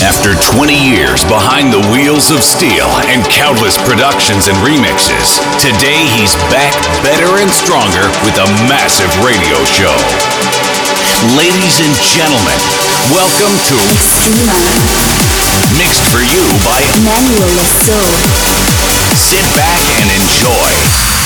After 20 years behind the wheels of steel and countless productions and remixes, today he's back better and stronger with a massive radio show. Ladies and gentlemen, welcome to. Mixed for You by Manuel Le Saux. Sit back and enjoy.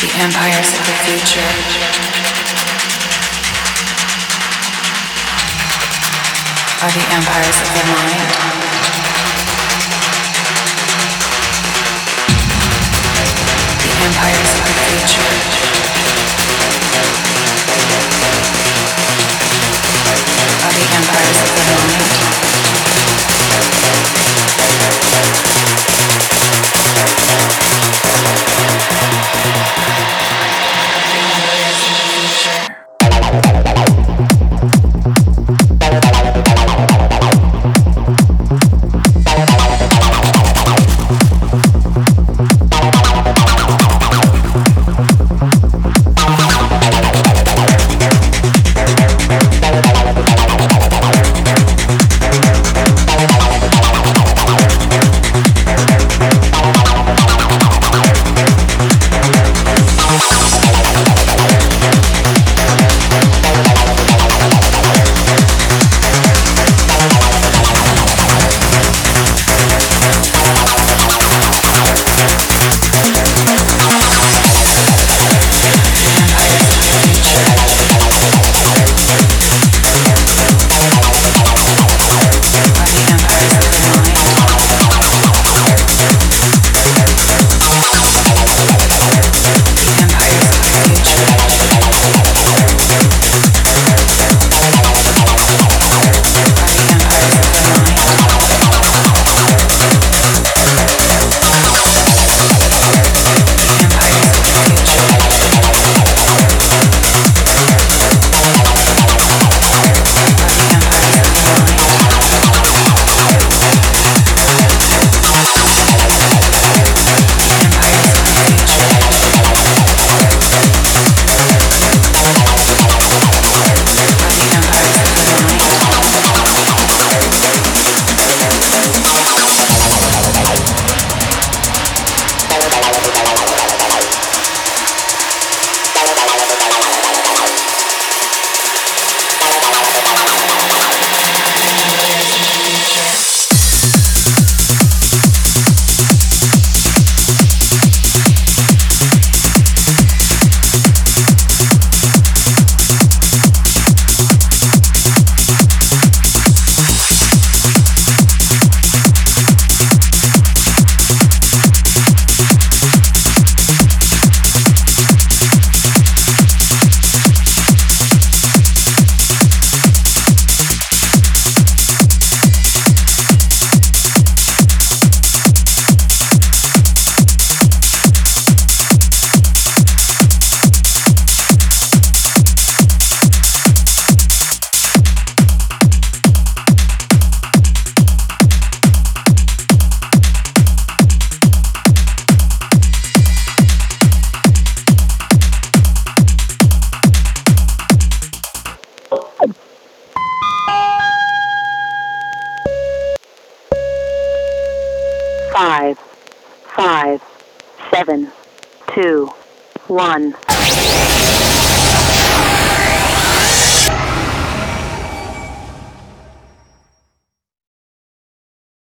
The empires of the future. Are the empires of the mind. The empires of the future. Are the empires of the seven, two, one. Peace.